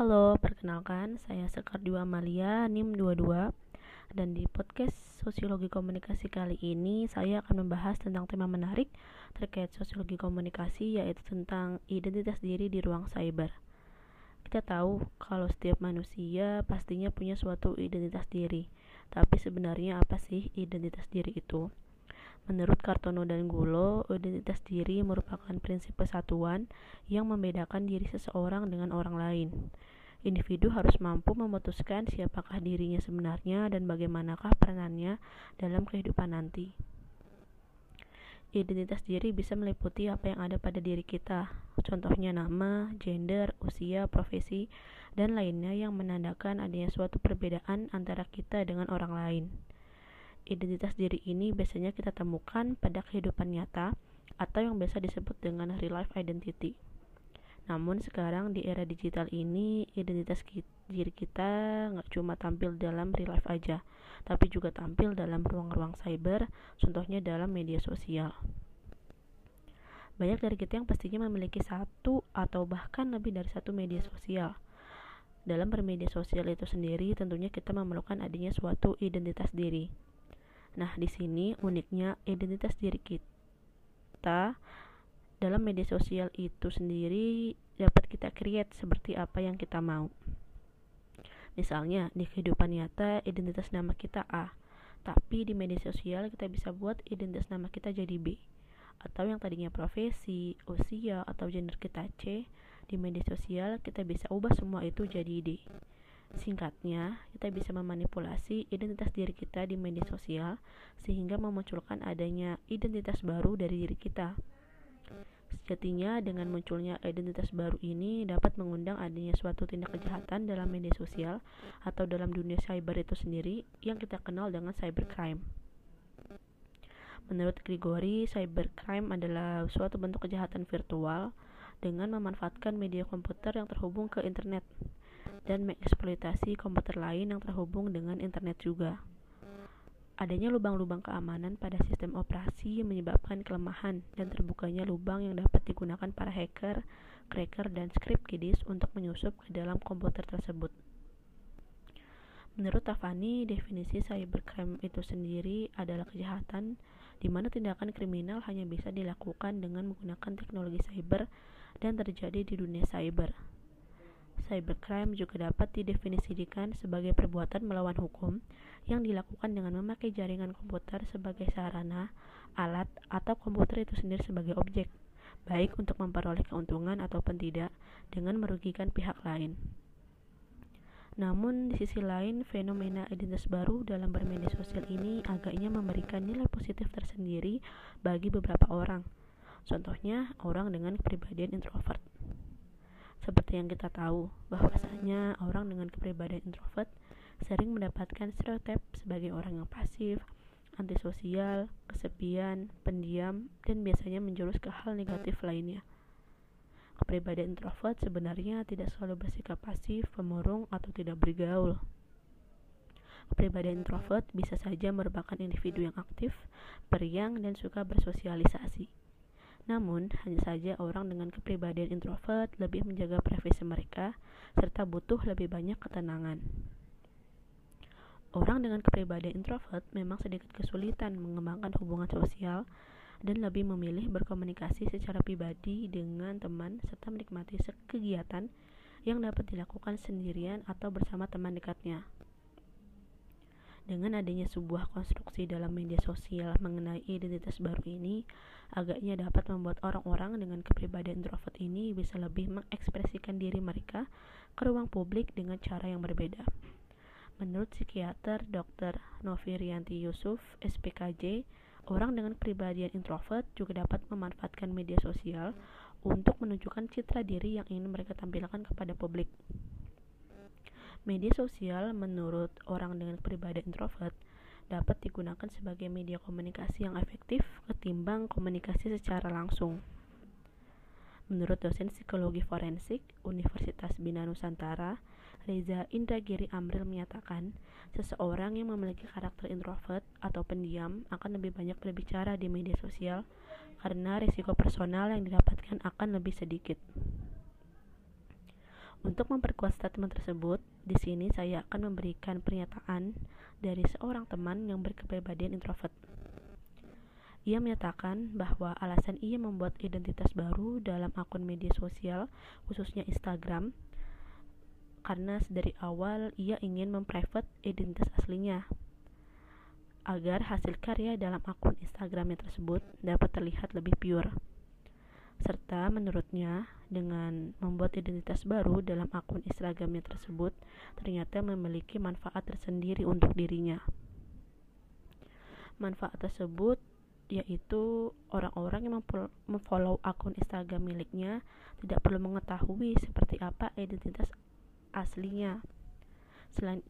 Halo, perkenalkan saya Sekar Dua Amalia NIM 22 dan di podcast Sosiologi Komunikasi kali ini saya akan membahas tentang tema menarik terkait sosiologi komunikasi yaitu tentang identitas diri di ruang cyber. Kita tahu kalau setiap manusia pastinya punya suatu identitas diri. Tapi sebenarnya apa sih identitas diri itu? Menurut Kartono dan Gulo, identitas diri merupakan prinsip kesatuan yang membedakan diri seseorang dengan orang lain. Individu harus mampu memutuskan siapakah dirinya sebenarnya dan bagaimanakah peranannya dalam kehidupan nanti. Identitas diri bisa meliputi apa yang ada pada diri kita, contohnya nama, gender, usia, profesi, dan lainnya yang menandakan adanya suatu perbedaan antara kita dengan orang lain. Identitas diri ini biasanya kita temukan pada kehidupan nyata atau yang biasa disebut dengan real life identity. Namun sekarang di era digital ini identitas diri kita nggak cuma tampil dalam real life aja, tapi juga tampil dalam ruang-ruang cyber, contohnya dalam media sosial. Banyak dari kita yang pastinya memiliki satu atau bahkan lebih dari satu media sosial. Dalam bermedia sosial itu sendiri, tentunya kita memerlukan adanya suatu identitas diri. Nah, di sini uniknya identitas diri kita dalam media sosial itu sendiri dapat kita create seperti apa yang kita mau. Misalnya, di kehidupan nyata identitas nama kita A, tapi di media sosial kita bisa buat identitas nama kita jadi B. Atau yang tadinya profesi, usia, atau gender kita C, di media sosial kita bisa ubah semua itu jadi D. Singkatnya, kita bisa memanipulasi identitas diri kita di media sosial sehingga memunculkan adanya identitas baru dari diri kita. Sejatinya dengan munculnya identitas baru ini dapat mengundang adanya suatu tindak kejahatan dalam media sosial atau dalam dunia cyber itu sendiri yang kita kenal dengan cybercrime. Menurut Grigori, cybercrime adalah suatu bentuk kejahatan virtual dengan memanfaatkan media komputer yang terhubung ke internet dan mengeksploitasi komputer lain yang terhubung dengan internet juga. Adanya lubang-lubang keamanan pada sistem operasi menyebabkan kelemahan dan terbukanya lubang yang dapat digunakan para hacker, cracker, dan script kiddies untuk menyusup ke dalam komputer tersebut. Menurut Tafani, definisi cybercrime itu sendiri adalah kejahatan di mana tindakan kriminal hanya bisa dilakukan dengan menggunakan teknologi cyber dan terjadi di dunia cyber. Cybercrime juga dapat didefinisikan sebagai perbuatan melawan hukum yang dilakukan dengan memakai jaringan komputer sebagai sarana, alat, atau komputer itu sendiri sebagai objek, baik untuk memperoleh keuntungan ataupun tidak, dengan merugikan pihak lain. Namun, di sisi lain, fenomena identitas baru dalam bermedia sosial ini agaknya memberikan nilai positif tersendiri bagi beberapa orang. Contohnya, orang dengan kepribadian introvert. Seperti yang kita tahu, bahwasanya orang dengan kepribadian introvert sering mendapatkan stereotip sebagai orang yang pasif, antisosial, kesepian, pendiam, dan biasanya menjurus ke hal negatif lainnya. Kepribadian introvert sebenarnya tidak selalu bersikap pasif, pemurung, atau tidak bergaul. Kepribadian introvert bisa saja merupakan individu yang aktif, periang, dan suka bersosialisasi. Namun, hanya saja orang dengan kepribadian introvert lebih menjaga privasi mereka serta butuh lebih banyak ketenangan. Orang dengan kepribadian introvert memang sedikit kesulitan mengembangkan hubungan sosial dan lebih memilih berkomunikasi secara pribadi dengan teman serta menikmati kegiatan yang dapat dilakukan sendirian atau bersama teman dekatnya. Dengan adanya sebuah konstruksi dalam media sosial mengenai identitas baru ini, agaknya dapat membuat orang-orang dengan kepribadian introvert ini bisa lebih mengekspresikan diri mereka ke ruang publik dengan cara yang berbeda. Menurut psikiater Dr. Novi Rianti Yusuf, SPKJ, orang dengan kepribadian introvert juga dapat memanfaatkan media sosial untuk menunjukkan citra diri yang ingin mereka tampilkan kepada publik. Media sosial menurut orang dengan pribadi introvert dapat digunakan sebagai media komunikasi yang efektif ketimbang komunikasi secara langsung. Menurut dosen psikologi forensik Universitas Bina Nusantara, Reza Indragiri Amril menyatakan, seseorang yang memiliki karakter introvert atau pendiam akan lebih banyak berbicara di media sosial karena risiko personal yang didapatkan akan lebih sedikit. Untuk memperkuat statement tersebut, di sini saya akan memberikan pernyataan dari seorang teman yang berkepribadian introvert. Ia menyatakan bahwa alasan ia membuat identitas baru dalam akun media sosial, khususnya Instagram, karena dari awal ia ingin memprivate identitas aslinya agar hasil karya dalam akun Instagramnya tersebut dapat terlihat lebih pure serta menurutnya dengan membuat identitas baru dalam akun Instagramnya tersebut ternyata memiliki manfaat tersendiri untuk dirinya. Manfaat tersebut yaitu orang-orang yang memfollow akun Instagram miliknya tidak perlu mengetahui seperti apa identitas aslinya. Selain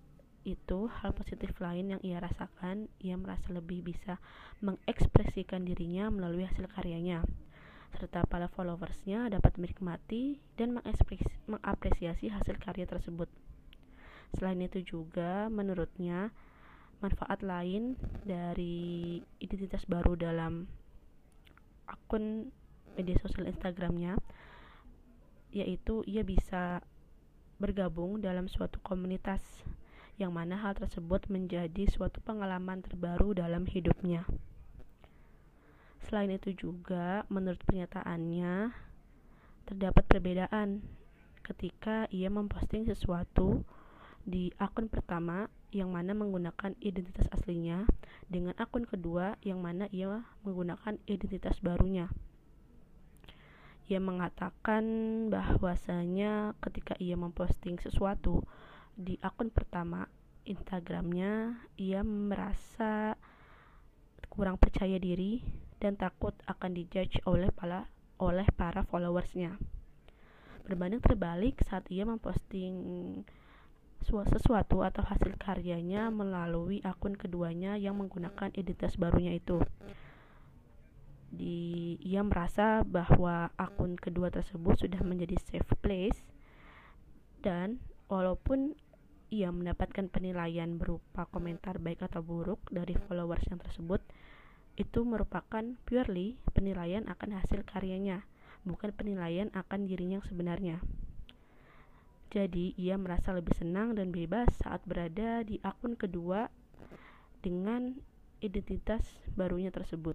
itu, hal positif lain yang ia rasakan, ia merasa lebih bisa mengekspresikan dirinya melalui hasil karyanya serta para followersnya dapat menikmati dan mengapresiasi hasil karya tersebut. Selain itu juga menurutnya manfaat lain dari identitas baru dalam akun media sosial Instagramnya yaitu ia bisa bergabung dalam suatu komunitas yang mana hal tersebut menjadi suatu pengalaman terbaru dalam hidupnya. Selain itu juga, menurut pernyataannya, terdapat perbedaan ketika ia memposting sesuatu di akun pertama yang mana menggunakan identitas aslinya dengan akun kedua yang mana ia menggunakan identitas barunya. Ia mengatakan bahwasanya ketika ia memposting sesuatu di akun pertama Instagramnya, ia merasa kurang percaya diri dan takut akan dijudge oleh para oleh para followersnya. Berbanding terbalik saat ia memposting sesuatu atau hasil karyanya melalui akun keduanya yang menggunakan identitas barunya itu. Di, ia merasa bahwa akun kedua tersebut sudah menjadi safe place dan walaupun ia mendapatkan penilaian berupa komentar baik atau buruk dari followers yang tersebut, itu merupakan purely penilaian akan hasil karyanya, bukan penilaian akan dirinya yang sebenarnya. Jadi, ia merasa lebih senang dan bebas saat berada di akun kedua dengan identitas barunya tersebut.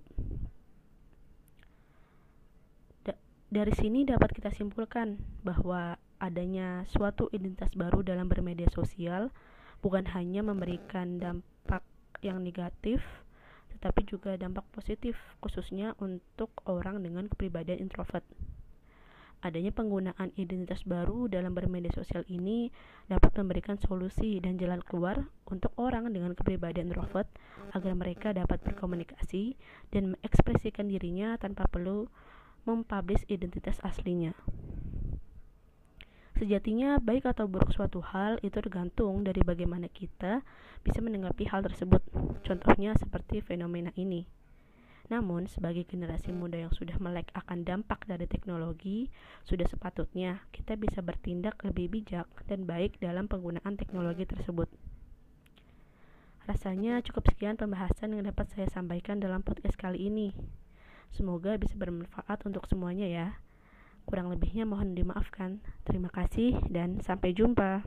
Da dari sini dapat kita simpulkan bahwa adanya suatu identitas baru dalam bermedia sosial bukan hanya memberikan dampak yang negatif, tetapi juga dampak positif khususnya untuk orang dengan kepribadian introvert. Adanya penggunaan identitas baru dalam bermedia sosial ini dapat memberikan solusi dan jalan keluar untuk orang dengan kepribadian introvert agar mereka dapat berkomunikasi dan mengekspresikan dirinya tanpa perlu mempublish identitas aslinya. Sejatinya, baik atau buruk suatu hal itu tergantung dari bagaimana kita bisa menanggapi hal tersebut. Contohnya seperti fenomena ini. Namun, sebagai generasi muda yang sudah melek akan dampak dari teknologi, sudah sepatutnya kita bisa bertindak lebih bijak dan baik dalam penggunaan teknologi tersebut. Rasanya cukup sekian pembahasan yang dapat saya sampaikan dalam podcast kali ini. Semoga bisa bermanfaat untuk semuanya ya. Kurang lebihnya mohon dimaafkan. Terima kasih dan sampai jumpa.